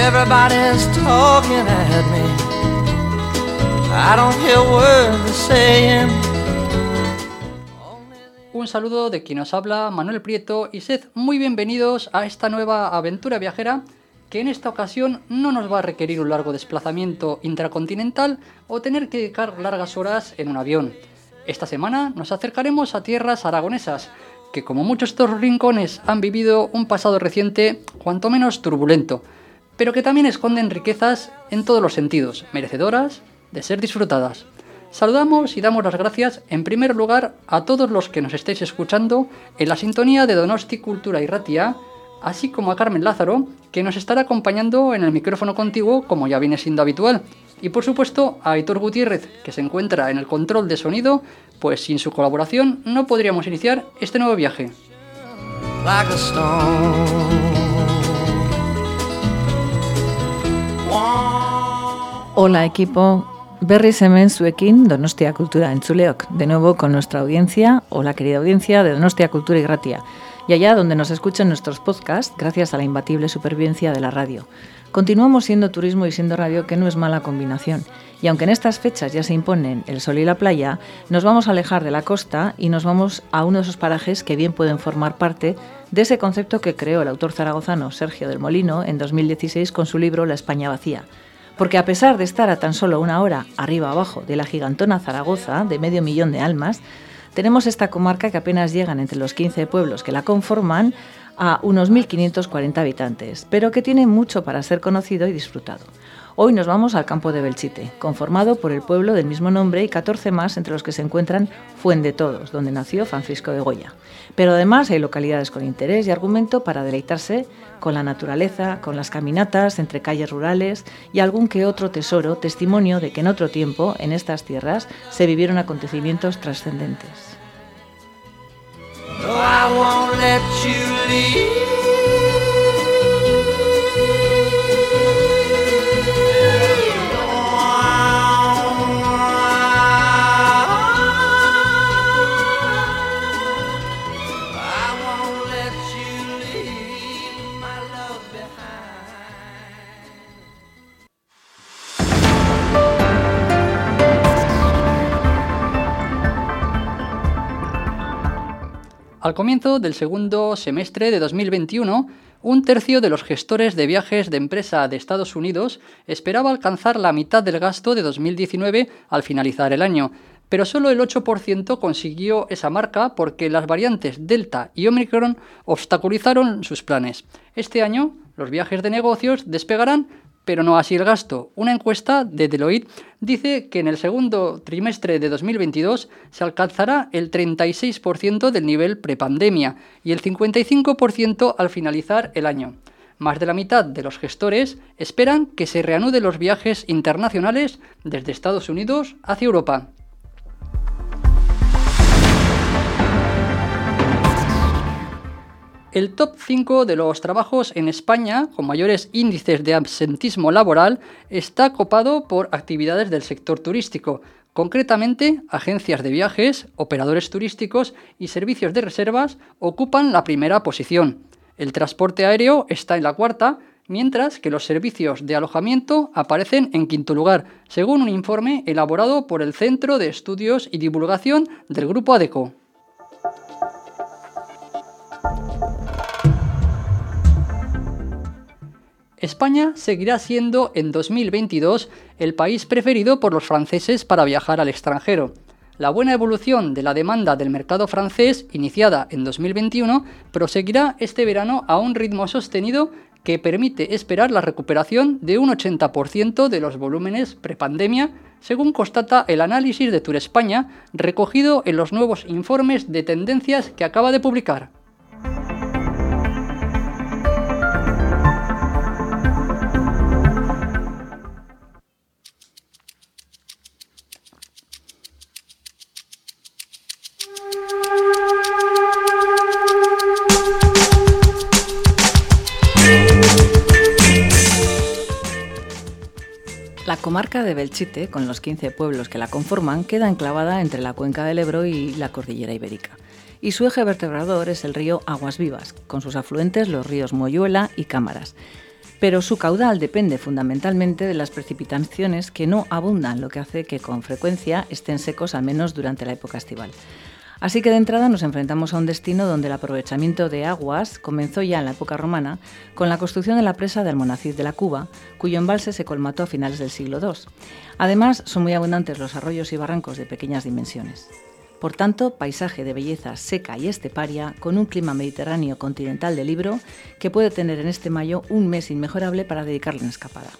Everybody's talking at me. I don't hear words saying. Un saludo de quien os habla, Manuel Prieto, y sed muy bienvenidos a esta nueva aventura viajera que en esta ocasión no nos va a requerir un largo desplazamiento intracontinental o tener que dedicar largas horas en un avión. Esta semana nos acercaremos a tierras aragonesas, que como muchos estos rincones han vivido un pasado reciente cuanto menos turbulento, pero que también esconden riquezas en todos los sentidos, merecedoras de ser disfrutadas. Saludamos y damos las gracias en primer lugar a todos los que nos estéis escuchando en la sintonía de Donosti Cultura y Ratia, así como a Carmen Lázaro, que nos estará acompañando en el micrófono contiguo como ya viene siendo habitual. Y por supuesto a Aitor Gutiérrez, que se encuentra en el control de sonido, pues sin su colaboración no podríamos iniciar este nuevo viaje. Hola equipo, berriz hemen zuekin Donostia Cultura entzuleok, de nuevo con nuestra audiencia, hola querida audiencia de Donostia Cultura y Gratia, y allá donde nos escuchan nuestros podcasts gracias a la imbatible supervivencia de la radio. Continuamos siendo turismo y siendo radio, que no es mala combinación. Y aunque en estas fechas ya se imponen el sol y la playa, nos vamos a alejar de la costa y nos vamos a uno de esos parajes que bien pueden formar parte de ese concepto que creó el autor zaragozano Sergio del Molino en 2016 con su libro La España vacía. Porque a pesar de estar a tan solo una hora arriba abajo de la gigantona Zaragoza, de medio millón de almas, tenemos esta comarca que apenas llegan entre los 15 pueblos que la conforman a unos 1.540 habitantes, pero que tiene mucho para ser conocido y disfrutado. Hoy nos vamos al campo de Belchite, conformado por el pueblo del mismo nombre y 14 más entre los que se encuentran Fuendetodos, donde nació Francisco de Goya. Pero además hay localidades con interés y argumento para deleitarse con la naturaleza, con las caminatas entre calles rurales y algún que otro tesoro, testimonio de que en otro tiempo, en estas tierras, se vivieron acontecimientos trascendentes. Al comienzo del segundo semestre de 2021, un tercio de los gestores de viajes de empresa de Estados Unidos esperaba alcanzar la mitad del gasto de 2019 al finalizar el año, pero solo el 8% consiguió esa marca porque las variantes Delta y Omicron obstaculizaron sus planes. Este año, los viajes de negocios despegarán pero no así el gasto. Una encuesta de Deloitte dice que en el segundo trimestre de 2022 se alcanzará el 36% del nivel prepandemia y el 55% al finalizar el año. Más de la mitad de los gestores esperan que se reanuden los viajes internacionales desde Estados Unidos hacia Europa. El top 5 de los trabajos en España con mayores índices de absentismo laboral está copado por actividades del sector turístico, concretamente agencias de viajes, operadores turísticos y servicios de reservas ocupan la primera posición. El transporte aéreo está en la cuarta, mientras que los servicios de alojamiento aparecen en quinto lugar, según un informe elaborado por el Centro de Estudios y Divulgación del Grupo ADECO. España seguirá siendo en 2022 el país preferido por los franceses para viajar al extranjero. La buena evolución de la demanda del mercado francés, iniciada en 2021, proseguirá este verano a un ritmo sostenido que permite esperar la recuperación de un 80% de los volúmenes prepandemia, según constata el análisis de Tour España recogido en los nuevos informes de tendencias que acaba de publicar. Comarca de Belchite, con los 15 pueblos que la conforman, queda enclavada entre la cuenca del Ebro y la cordillera ibérica. Y su eje vertebrador es el río Aguas Vivas, con sus afluentes los ríos Moyuela y Cámaras. pero su caudal depende fundamentalmente de las precipitaciones que no abundan, lo que hace que con frecuencia estén secos al menos durante la época estival. Así que de entrada nos enfrentamos a un destino donde el aprovechamiento de aguas comenzó ya en la época romana con la construcción de la presa de Almonacid de la Cuba, cuyo embalse se colmató a finales del siglo II. Además, son muy abundantes los arroyos y barrancos de pequeñas dimensiones. Por tanto, paisaje de belleza seca y esteparia, con un clima mediterráneo continental de libro, que puede tener en este mayo un mes inmejorable para dedicarle una escapada.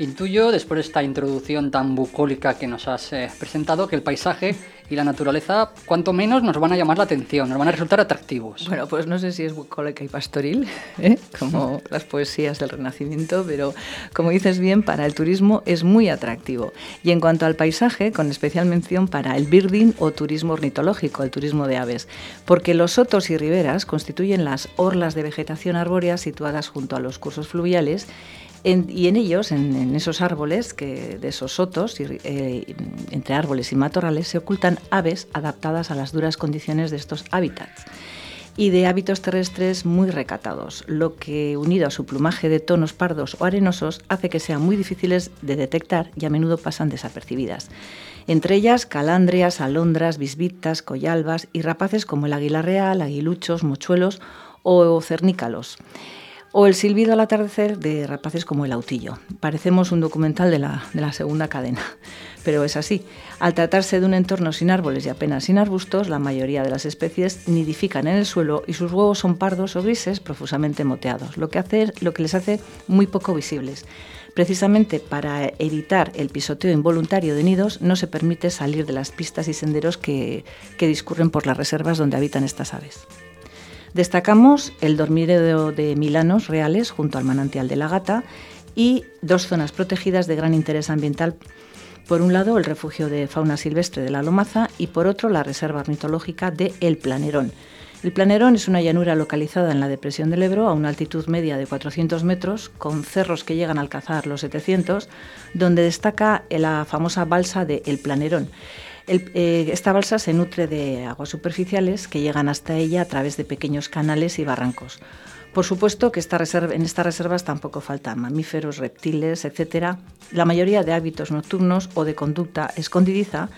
Intuyo, después de esta introducción tan bucólica que nos has eh, presentado, que el paisaje y la naturaleza, cuanto menos, nos van a llamar la atención, nos van a resultar atractivos. Bueno, pues no sé si es bucólica y pastoril, ¿eh? como las poesías del Renacimiento, pero como dices bien, para el turismo es muy atractivo. Y en cuanto al paisaje, con especial mención para el birding o turismo ornitológico, el turismo de aves, porque los sotos y riberas constituyen las orlas de vegetación arbórea situadas junto a los cursos fluviales y en ellos, en, esos árboles, que, de esos sotos, eh, entre árboles y matorrales, se ocultan aves adaptadas a las duras condiciones de estos hábitats y de hábitos terrestres muy recatados, lo que unido a su plumaje de tonos pardos o arenosos hace que sean muy difíciles de detectar y a menudo pasan desapercibidas. Entre ellas calandrias, alondras, bisbitas, collalbas y rapaces como el águila real, aguiluchos, mochuelos o cernícalos o el silbido al atardecer de rapaces como el autillo. Parecemos un documental de la, segunda cadena, pero es así. Al tratarse de un entorno sin árboles y apenas sin arbustos, la mayoría de las especies nidifican en el suelo y sus huevos son pardos o grises profusamente moteados, lo que, hace, lo que les hace muy poco visibles. Precisamente para evitar el pisoteo involuntario de nidos, no se permite salir de las pistas y senderos que, que discurren por las reservas donde habitan estas aves. Destacamos el dormidero de Milanos reales junto al manantial de la Gata y dos zonas protegidas de gran interés ambiental. Por un lado, el refugio de fauna silvestre de la Lomaza y por otro, la reserva ornitológica de El Planerón. El Planerón es una llanura localizada en la depresión del Ebro a una altitud media de 400 metros, con cerros que llegan a alcanzar los 700, donde destaca la famosa balsa de El Planerón. Eh, esta balsa se nutre de aguas superficiales que llegan hasta ella a través de pequeños canales y barrancos. Por supuesto que en estas reservas tampoco faltan mamíferos, reptiles, etc. La mayoría de hábitos nocturnos o de conducta escondidiza,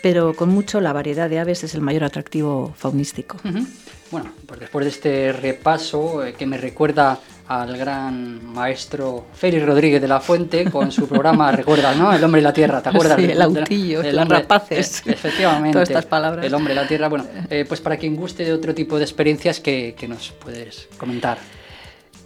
pero con mucho la variedad de aves es el mayor atractivo faunístico. Bueno, pues después de este repaso eh, que me recuerda al gran maestro Félix Rodríguez de la Fuente con su programa, recuerdas, ¿no? El hombre y la tierra, ¿te acuerdas? Sí, el autillo, el, rapaces. Eh, efectivamente. Todas estas palabras. El hombre y la tierra. Bueno, eh, pues para quien guste de otro tipo de experiencias, ¿qué, nos puedes comentar?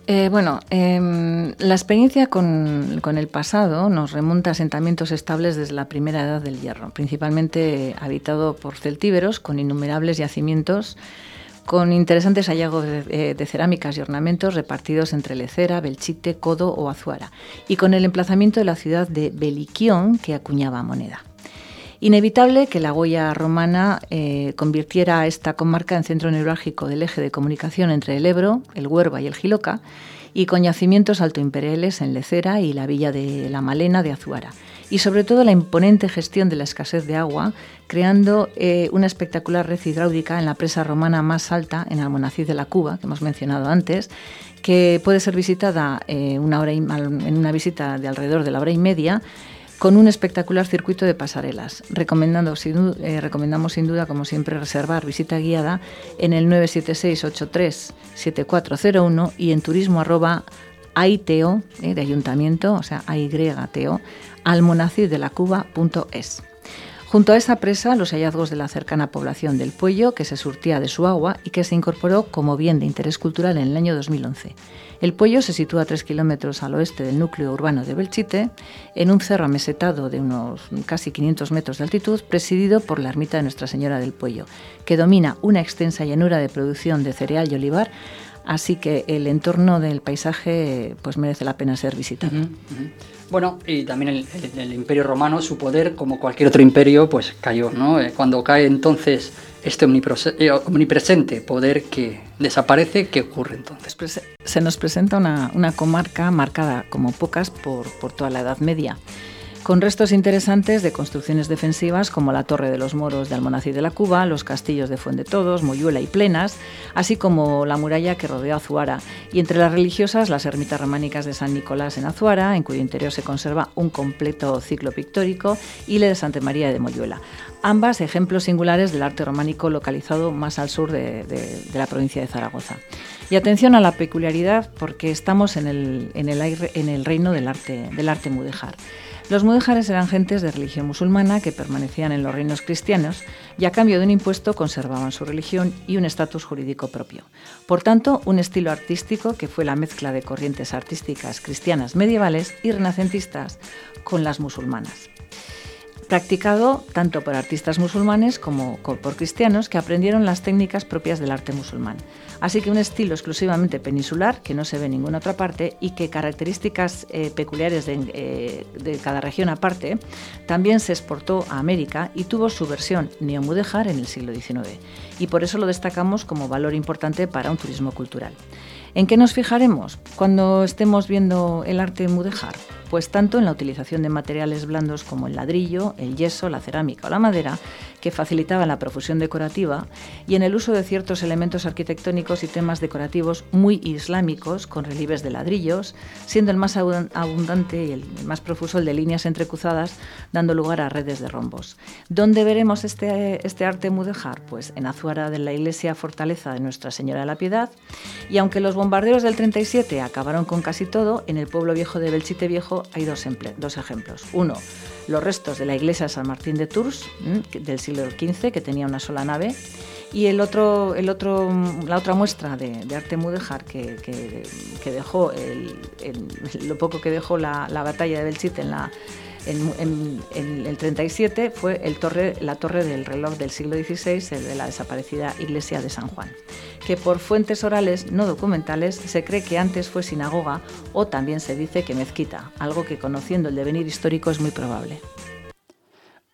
Eh, bueno, em, la experiencia con, con, el pasado nos remonta a asentamientos estables desde la primera edad del hierro, principalmente habitado por celtíberos con innumerables yacimientos con interesantes hallazgos eh, de, cerámicas y ornamentos repartidos entre Lecera, Belchite, Codo o Azuara, y con el emplazamiento de la ciudad de Beliquión que acuñaba moneda. Inevitable que la Goya romana eh, convirtiera a esta comarca en centro neurálgico del eje de comunicación entre el Ebro, el Huerva y el Giloca, y con yacimientos altoimperiales en Lecera y la villa de La Malena de Azuara. Y sobre todo la imponente gestión de la escasez de agua, creando eh, una espectacular red hidráulica en la presa romana más alta, en Almonacid de la Cuba, que hemos mencionado antes, que puede ser visitada eh, una hora en una visita de alrededor de la hora y media con un espectacular circuito de pasarelas. Recomendando, eh, recomendamos sin duda, como siempre, reservar visita guiada en el 976-83-7401 y en turismo arroba AITO, de ayuntamiento, o sea, AYTO, almonacid-de-la-cuba.es. Junto a esa presa, los hallazgos de la cercana población del Puello, que se surtía de su agua y que se incorporó como bien de interés cultural en el año 2011. El Puello se sitúa a 3 kilómetros al oeste del núcleo urbano de Belchite, en un cerro amesetado de unos casi 500 metros de altitud, presidido por la ermita de Nuestra Señora del Puello, que domina una extensa llanura de producción de cereal y olivar, así que el entorno del paisaje pues merece la pena ser visitado. Bueno, y también el, Imperio Romano, su poder, como cualquier otro imperio, pues cayó, ¿no? Eh, cuando cae entonces este eh, omnipresente poder que desaparece, ¿qué ocurre entonces? Pues se nos presenta una, comarca marcada como pocas por, por toda la Edad Media con restos interesantes de construcciones defensivas como la Torre de los Moros de Almonacid de la Cuba, los castillos de Fuente Todos, Moyuela y Plenas, así como la muralla que rodeó Azuara, y entre las religiosas las ermitas románicas de San Nicolás en Azuara, en cuyo interior se conserva un completo ciclo pictórico, y la de Santa María de Moyuela, ambas ejemplos singulares del arte románico localizado más al sur de, la provincia de Zaragoza. Y atención a la peculiaridad porque estamos en el, en el, reino del arte, del arte mudéjar. Los mudéjares eran gentes de religión musulmana que permanecían en los reinos cristianos y a cambio de un impuesto conservaban su religión y un estatus jurídico propio. Por tanto, un estilo artístico que fue la mezcla de corrientes artísticas cristianas medievales y renacentistas con las musulmanas practicado tanto por artistas musulmanes como por cristianos que aprendieron las técnicas propias del arte musulmán. Así que un estilo exclusivamente peninsular, que no se ve en ninguna otra parte, y que características eh, peculiares eh, de, cada región aparte, también se exportó a América y tuvo su versión neomudéjar en el siglo XIX. Y por eso lo destacamos como valor importante para un turismo cultural. ¿En qué nos fijaremos cuando estemos viendo el arte mudéjar? Pues tanto en la utilización de materiales blandos como el ladrillo, el yeso, la cerámica o la madera, que facilitaban la profusión decorativa, y en el uso de ciertos elementos arquitectónicos y temas decorativos muy islámicos, con relieves de ladrillos, siendo el más abundante y el más profuso el de líneas entrecruzadas, dando lugar a redes de rombos. ¿Dónde veremos este, este arte mudéjar? Pues en Azuara de la iglesia fortaleza de Nuestra Señora de la Piedad, y aunque los bombardeos del 37 acabaron con casi todo, en el pueblo viejo de Belchite Viejo hay dos, dos ejemplos. Uno, los restos de la iglesia de San Martín de Tours del siglo XV, que tenía una sola nave, y el otro, el otro, la otra muestra de, arte mudéjar que, que, dejó lo poco que dejó la, la batalla de Belchite en la en, el 37 fue la torre del reloj del siglo XVI, el de la desaparecida iglesia de San Juan, que por fuentes orales no documentales se cree que antes fue sinagoga o también se dice que mezquita, algo que conociendo el devenir histórico es muy probable.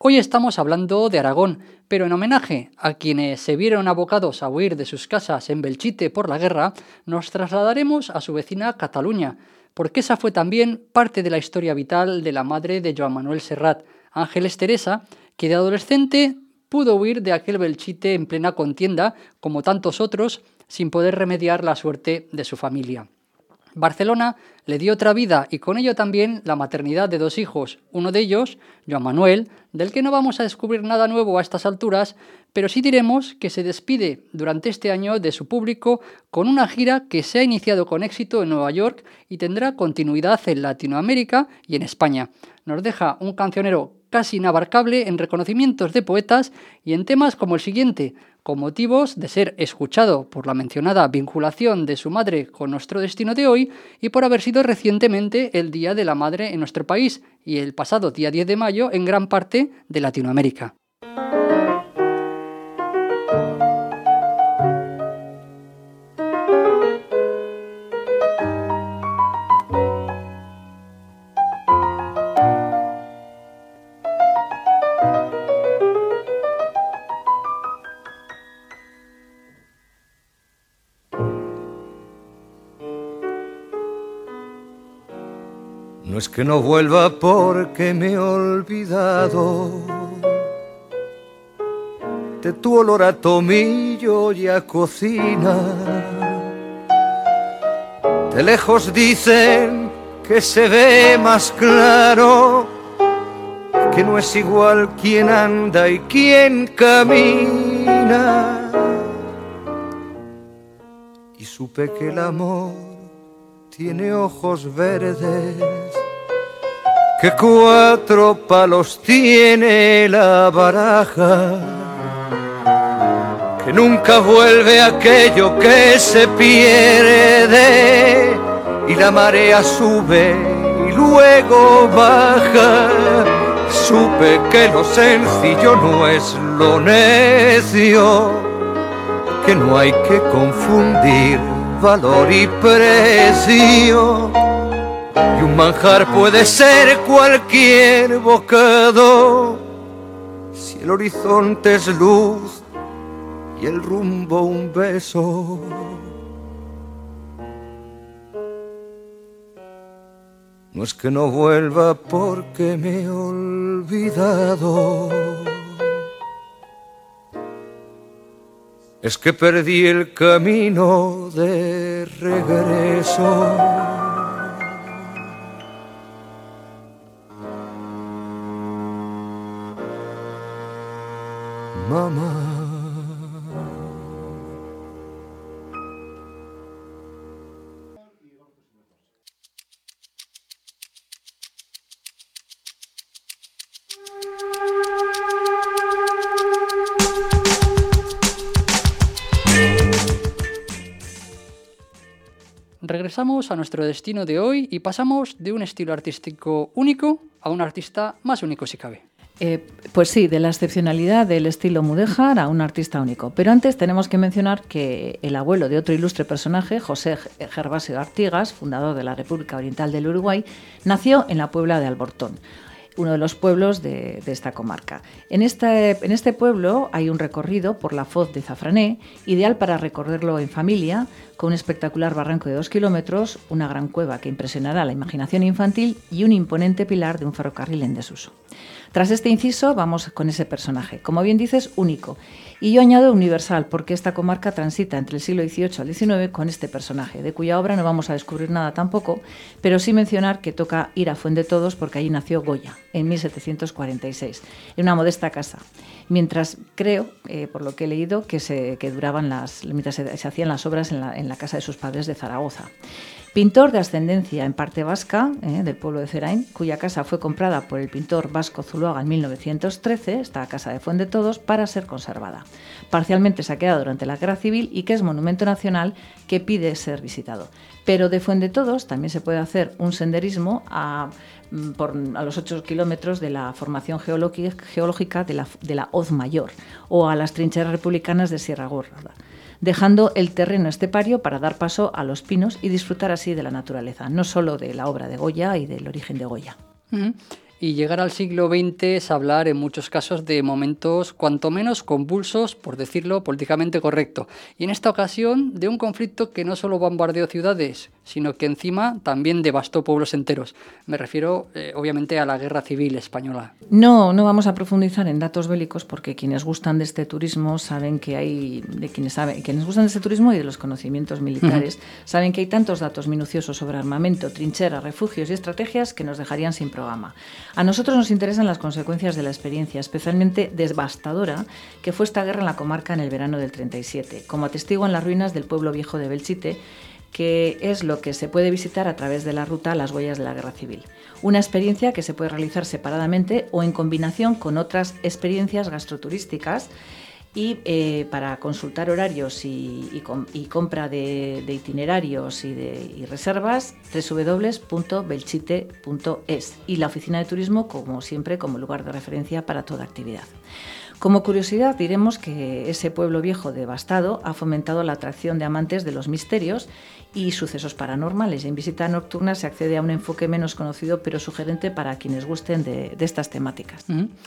Hoy estamos hablando de Aragón, pero en homenaje a quienes se vieron abocados a huir de sus casas en Belchite por la guerra, nos trasladaremos a su vecina Cataluña, porque esa fue también parte de la historia vital de la madre de Joan Manuel Serrat, Ángeles Teresa, que de adolescente pudo huir de aquel Belchite en plena contienda, como tantos otros, sin poder remediar la suerte de su familia. Barcelona le dio otra vida y con ello también la maternidad de dos hijos, uno de ellos, Joan Manuel, del que no vamos a descubrir nada nuevo a estas alturas, pero sí diremos que se despide durante este año de su público con una gira que se ha iniciado con éxito en Nueva York y tendrá continuidad en Latinoamérica y en España. Nos deja un cancionero casi inabarcable en reconocimientos de poetas y en temas como el siguiente, con motivos de ser escuchado por la mencionada vinculación de su madre con nuestro destino de hoy y por haber sido recientemente el Día de la Madre en nuestro país y el pasado día 10 de mayo en gran parte de Latinoamérica. Es que no vuelva porque me he olvidado de tu olor a tomillo y a cocina. De lejos dicen que se ve más claro, que no es igual quien anda y quien camina. Y supe que el amor tiene ojos verdes que cuatro palos tiene la baraja, que nunca vuelve aquello que se pierde y la marea sube y luego baja. Supe que lo sencillo no es lo necio, que no hay que confundir valor y precio y un manjar puede ser cualquier bocado si el horizonte es luz y el rumbo un beso. No es que no vuelva porque me he olvidado. Es que perdí el camino de regreso. Mamá. regresamos a nuestro destino de hoy y pasamos de un estilo artístico único a un artista más único si cabe. Eh, pues sí, de la excepcionalidad del estilo mudéjar a un artista único. Pero antes tenemos que mencionar que el abuelo de otro ilustre personaje, José Gervasio Artigas, fundador de la República Oriental del Uruguay, nació en la Puebla de Albortón uno de los pueblos de, esta comarca. En este, en este pueblo hay un recorrido por la Foz de Zafrané, ideal para recorrerlo en familia, con un espectacular barranco de dos kilómetros, una gran cueva que impresionará la imaginación infantil y un imponente pilar de un ferrocarril en desuso. Tras este inciso, vamos con ese personaje, como bien dices, único. Y yo añado universal, porque esta comarca transita entre el siglo XVIII al XIX con este personaje, de cuya obra no vamos a descubrir nada tampoco, pero sí mencionar que toca ir a Fuente Todos porque allí nació Goya, en 1746, en una modesta casa. Mientras creo, eh, por lo que he leído, que, se, duraban las, mientras se, hacían las obras en la, en la casa de sus padres de Zaragoza. Pintor de ascendencia en parte vasca, eh, del pueblo de Cerain, cuya casa fue comprada por el pintor vasco Zuluaga en 1913, esta casa de Fuente Todos, para ser conservada. Parcialmente saqueada durante la Guerra Civil y que es monumento nacional que pide ser visitado. Pero de Fuente Todos también se puede hacer un senderismo a, mm, los 8 kilómetros de la formación geológica de la, de Hoz Mayor o a las trincheras republicanas de Sierra Gorda dejando el terreno estepario para dar paso a los pinos y disfrutar así de la naturaleza, no solo de la obra de Goya y del origen de Goya. Y llegar al siglo XX es hablar en muchos casos de momentos cuanto menos convulsos, por decirlo políticamente correcto. Y en esta ocasión de un conflicto que no solo bombardeó ciudades, sino que encima también devastó pueblos enteros. Me refiero eh, obviamente a la guerra civil española. No, no vamos a profundizar en datos bélicos porque quienes gustan de este turismo saben que hay, de quienes saben, quienes gustan de este turismo y de los conocimientos militares, saben que hay tantos datos minuciosos sobre armamento, trincheras, refugios y estrategias que nos dejarían sin programa. A nosotros nos interesan las consecuencias de la experiencia, especialmente devastadora, que fue esta guerra en la comarca en el verano del 37, como atestiguan las ruinas del pueblo viejo de Belchite, que es lo que se puede visitar a través de la ruta Las Huellas de la Guerra Civil. Una experiencia que se puede realizar separadamente o en combinación con otras experiencias gastroturísticas y eh, para consultar horarios y, compra de, itinerarios y, y reservas, www.belchite.es y la oficina de turismo, como siempre, como lugar de referencia para toda actividad. Como curiosidad diremos que ese pueblo viejo devastado ha fomentado la atracción de amantes de los misterios y sucesos paranormales. En visita nocturna se accede a un enfoque menos conocido pero sugerente para quienes gusten de, estas temáticas.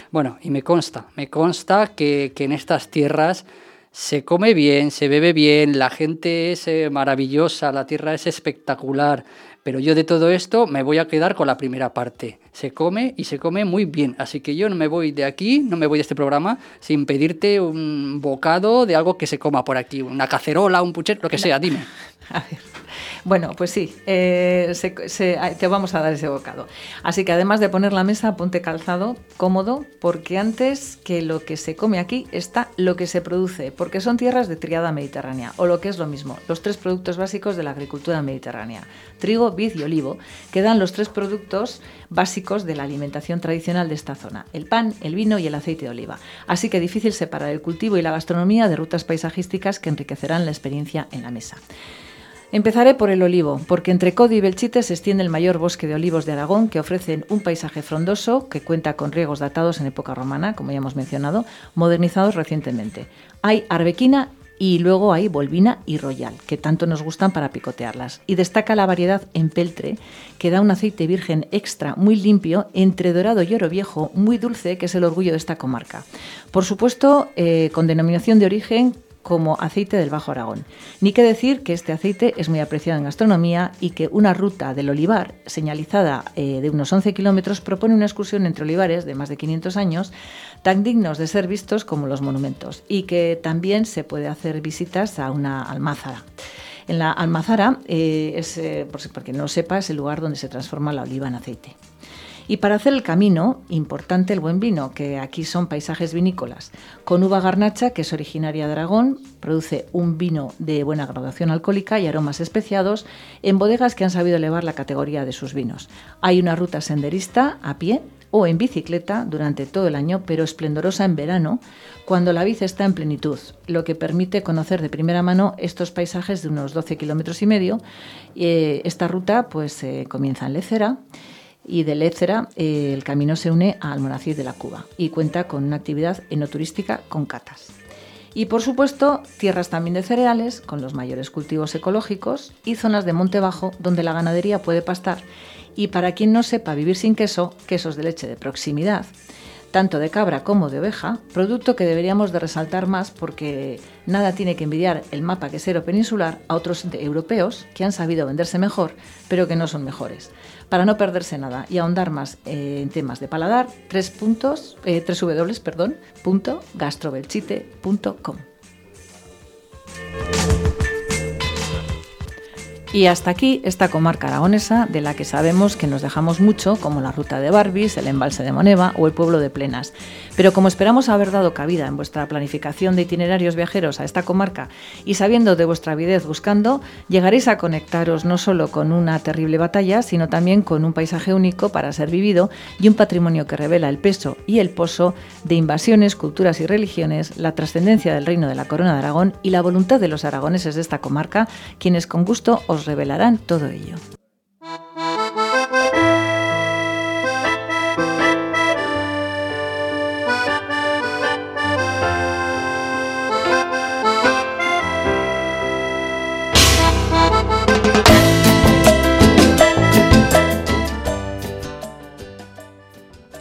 Bueno, y me consta, me consta que, en estas tierras se come bien, se bebe bien, la gente es eh, maravillosa, la tierra es espectacular, pero yo de todo esto me voy a quedar con la primera parte. Se come y se come muy bien, así que yo no me voy de aquí, no me voy de este programa sin pedirte un bocado de algo que se coma por aquí, una cacerola, un puchero, lo que sea, dime. A ver. Bueno, pues sí, eh, te vamos a dar ese bocado. Así que además de poner la mesa, ponte calzado, cómodo, porque antes que lo que se come aquí está lo que se produce, porque son tierras de triada mediterránea, o lo que es lo mismo, los tres productos básicos de la agricultura mediterránea, trigo, vid y olivo, que dan los tres productos básicos de la alimentación tradicional de esta zona, el pan, el vino y el aceite de oliva. Así que difícil separar el cultivo y la gastronomía de rutas paisajísticas que enriquecerán la experiencia en la mesa. Empezaré por el olivo, porque entre Codi y Belchite se extiende el mayor bosque de olivos de Aragón, que ofrecen un paisaje frondoso que cuenta con riegos datados en época romana, como ya hemos mencionado, modernizados recientemente. Hay arbequina y luego hay volvina y royal, que tanto nos gustan para picotearlas. Y destaca la variedad en peltre, que da un aceite virgen extra muy limpio, entre dorado y oro viejo, muy dulce, que es el orgullo de esta comarca. Por supuesto, eh, con denominación de origen como aceite del Bajo Aragón. Ni que decir que este aceite es muy apreciado en gastronomía y que una ruta del olivar, señalizada eh, de unos 11 kilómetros, propone una excursión entre olivares de más de 500 años, tan dignos de ser vistos como los monumentos, y que también se puede hacer visitas a una almázara. En la almazara, eh, es, eh, por si porque no sepa, es el lugar donde se transforma la oliva en aceite. Y para hacer el camino, importante el buen vino, que aquí son paisajes vinícolas. Con uva garnacha, que es originaria de Aragón, produce un vino de buena graduación alcohólica y aromas especiados en bodegas que han sabido elevar la categoría de sus vinos. Hay una ruta senderista a pie o en bicicleta durante todo el año, pero esplendorosa en verano, cuando la vid está en plenitud, lo que permite conocer de primera mano estos paisajes de unos 12 kilómetros y medio. Eh, esta ruta pues, eh, comienza en Lecera y de Lecera eh, el camino se une a Almonacid de la Cuba y cuenta con una actividad enoturística con catas. Y por supuesto, tierras también de cereales, con los mayores cultivos ecológicos, y zonas de monte bajo donde la ganadería puede pastar y para quien no sepa vivir sin queso, quesos de leche de proximidad, tanto de cabra como de oveja, producto que deberíamos de resaltar más porque nada tiene que envidiar el mapa quesero peninsular a otros europeos que han sabido venderse mejor, pero que no son mejores. Para no perderse nada y ahondar más eh, en temas de paladar, tres puntos, eh, tres w, perdón, punto gastrobelchite.com. Y hasta aquí esta comarca aragonesa de la que sabemos que nos dejamos mucho, como la ruta de Barbis, el embalse de Moneva o el pueblo de Plenas. Pero como esperamos haber dado cabida en vuestra planificación de itinerarios viajeros a esta comarca y sabiendo de vuestra avidez buscando, llegaréis a conectaros no solo con una terrible batalla, sino también con un paisaje único para ser vivido y un patrimonio que revela el peso y el pozo de invasiones, culturas y religiones, la trascendencia del reino de la corona de Aragón y la voluntad de los aragoneses de esta comarca, quienes con gusto os revelarán todo ello.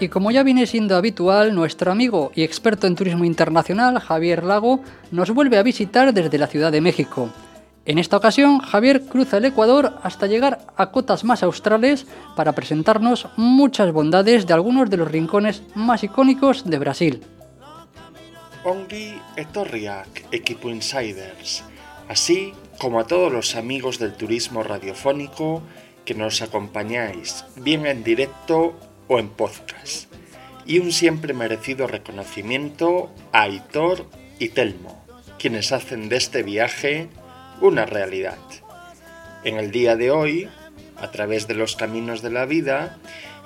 Y como ya viene siendo habitual, nuestro amigo y experto en turismo internacional, Javier Lago, nos vuelve a visitar desde la Ciudad de México. En esta ocasión, Javier cruza el Ecuador hasta llegar a cotas más australes para presentarnos muchas bondades de algunos de los rincones más icónicos de Brasil. Ongi etorriak, equipo insiders, así como a todos los amigos del turismo radiofónico que nos acompañáis, bien en directo o en podcast. Y un siempre merecido reconocimiento a Aitor y Telmo, quienes hacen de este viaje una realidad. En el día de hoy, a través de los caminos de la vida,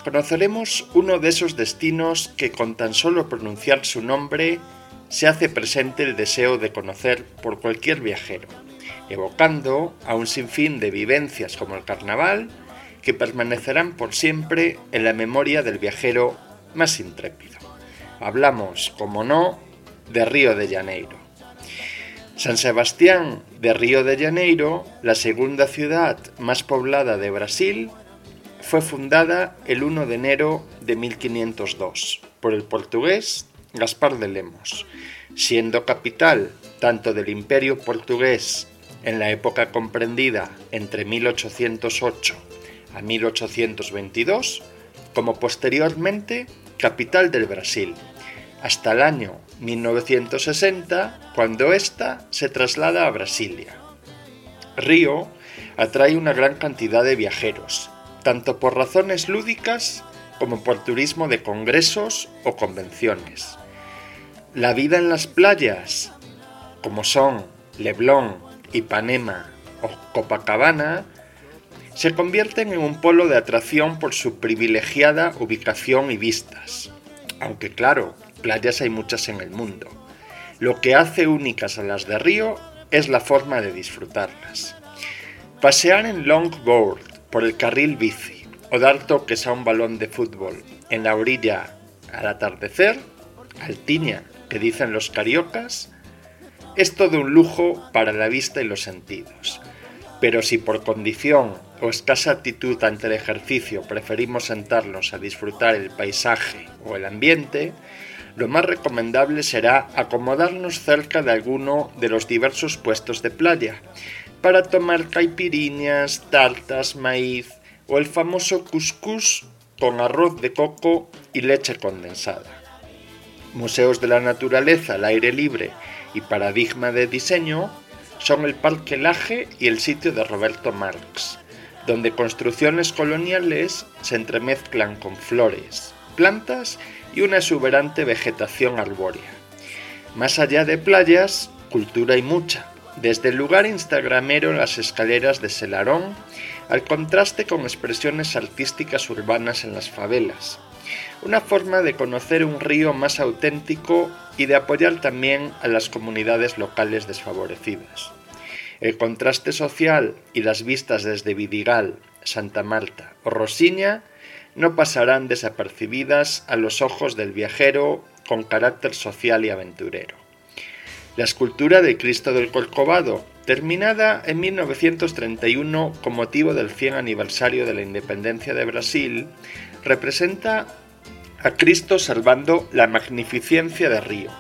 conoceremos uno de esos destinos que con tan solo pronunciar su nombre se hace presente el deseo de conocer por cualquier viajero, evocando a un sinfín de vivencias como el carnaval que permanecerán por siempre en la memoria del viajero más intrépido. Hablamos, como no, de Río de Janeiro. San Sebastián de Río de Janeiro, la segunda ciudad más poblada de Brasil, fue fundada el 1 de enero de 1502 por el portugués Gaspar de Lemos, siendo capital tanto del Imperio portugués en la época comprendida entre 1808 a 1822, como posteriormente capital del Brasil, hasta el año 1960, cuando ésta se traslada a Brasilia. Río atrae una gran cantidad de viajeros, tanto por razones lúdicas como por turismo de congresos o convenciones. La vida en las playas, como son Leblon, Ipanema o Copacabana, se convierten en un polo de atracción por su privilegiada ubicación y vistas. Aunque claro, playas hay muchas en el mundo. Lo que hace únicas a las de Río es la forma de disfrutarlas. Pasear en longboard por el carril bici o dar toques a un balón de fútbol en la orilla al atardecer, altiña que dicen los cariocas, es todo un lujo para la vista y los sentidos. Pero si por condición o escasa actitud ante el ejercicio preferimos sentarnos a disfrutar el paisaje o el ambiente, lo más recomendable será acomodarnos cerca de alguno de los diversos puestos de playa para tomar caipiriñas, tartas, maíz o el famoso couscous con arroz de coco y leche condensada. Museos de la naturaleza al aire libre y paradigma de diseño son el Parque Laje y el sitio de Roberto Marx, donde construcciones coloniales se entremezclan con flores, plantas y una exuberante vegetación arbórea. Más allá de playas, cultura hay mucha, desde el lugar instagramero en las escaleras de Selarón al contraste con expresiones artísticas urbanas en las favelas. Una forma de conocer un río más auténtico y de apoyar también a las comunidades locales desfavorecidas. El contraste social y las vistas desde Vidigal, Santa Marta o Rosiña no pasarán desapercibidas a los ojos del viajero con carácter social y aventurero. La escultura de Cristo del Corcovado, terminada en 1931 con motivo del 100 aniversario de la independencia de Brasil, representa a Cristo salvando la magnificencia de Río.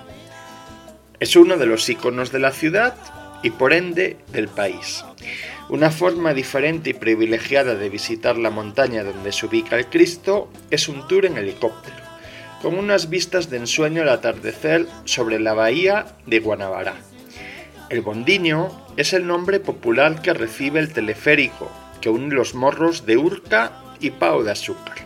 Es uno de los iconos de la ciudad y por ende del país. Una forma diferente y privilegiada de visitar la montaña donde se ubica el Cristo es un tour en helicóptero, con unas vistas de ensueño al atardecer sobre la bahía de Guanabara. El Bondiño es el nombre popular que recibe el teleférico que une los morros de Urca y Pau de Azúcar,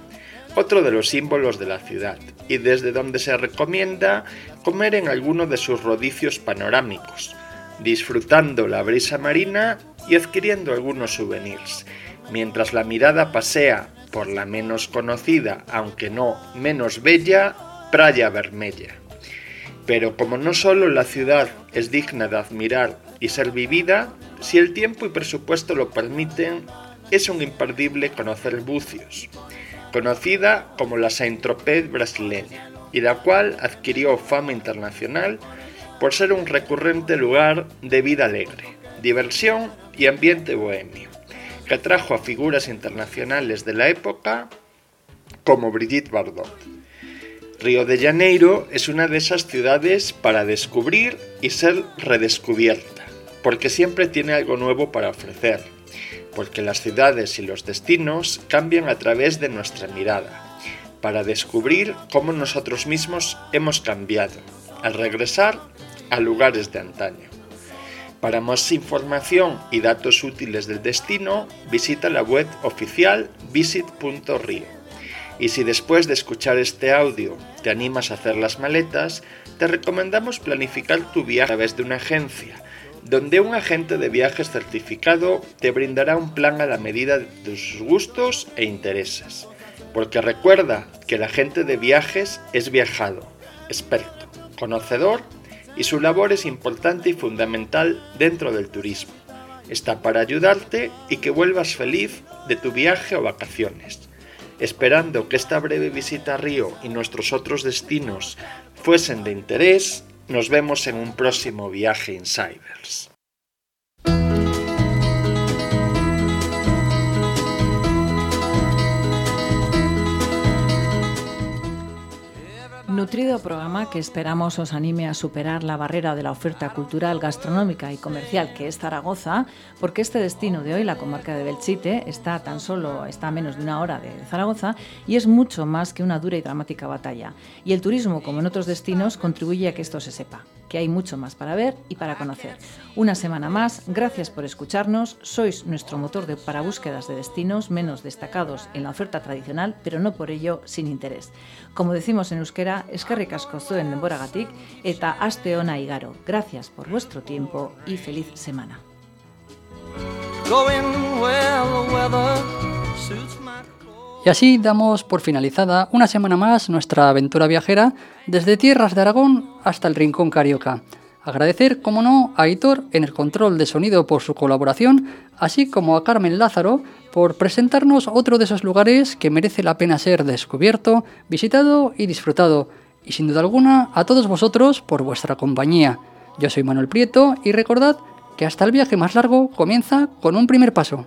otro de los símbolos de la ciudad, y desde donde se recomienda comer en alguno de sus rodicios panorámicos, disfrutando la brisa marina y adquiriendo algunos souvenirs, mientras la mirada pasea por la menos conocida, aunque no menos bella, Praia Vermella. Pero como no solo la ciudad es digna de admirar y ser vivida, si el tiempo y presupuesto lo permiten, es un imperdible conocer Bucios, conocida como la Saint-Tropez brasileña, y la cual adquirió fama internacional por ser un recurrente lugar de vida alegre, diversión y ambiente bohemio, que atrajo a figuras internacionales de la época como Brigitte Bardot. Río de Janeiro es una de esas ciudades para descubrir y ser redescubierta, porque siempre tiene algo nuevo para ofrecer, porque las ciudades y los destinos cambian a través de nuestra mirada, para descubrir cómo nosotros mismos hemos cambiado, al regresar a lugares de antaño. Para más información y datos útiles del destino, visita la web oficial visit.rio. Y si después de escuchar este audio te animas a hacer las maletas, te recomendamos planificar tu viaje a través de una agencia, donde un agente de viajes certificado te brindará un plan a la medida de tus gustos e intereses. Porque recuerda que el agente de viajes es viajado, experto, conocedor y su labor es importante y fundamental dentro del turismo. Está para ayudarte y que vuelvas feliz de tu viaje o vacaciones. Esperando que esta breve visita a Río y nuestros otros destinos fuesen de interés, nos vemos en un próximo viaje Insiders. Nutrido programa que esperamos os anime a superar la barrera de la oferta cultural, gastronómica y comercial que es Zaragoza, porque este destino de hoy, la comarca de Belchite, está tan solo está a menos de una hora de Zaragoza y es mucho más que una dura y dramática batalla. Y el turismo, como en otros destinos, contribuye a que esto se sepa, que hay mucho más para ver y para conocer. Una semana más, gracias por escucharnos, sois nuestro motor de, para búsquedas de destinos menos destacados en la oferta tradicional, pero no por ello sin interés. Como decimos en euskera, eskerrik asko zuen denboragatik eta aste ona igaro. Gracias por vuestro tiempo y feliz semana. Y así damos por finalizada una semana más nuestra aventura viajera desde tierras de Aragón hasta el Rincón Carioca. Agradecer, como no, a Hitor en el control de sonido por su colaboración, así como a Carmen Lázaro por presentarnos otro de esos lugares que merece la pena ser descubierto, visitado y disfrutado. Y sin duda alguna, a todos vosotros por vuestra compañía. Yo soy Manuel Prieto y recordad que hasta el viaje más largo comienza con un primer paso.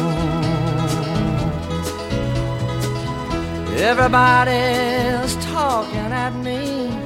Everybody's talking at me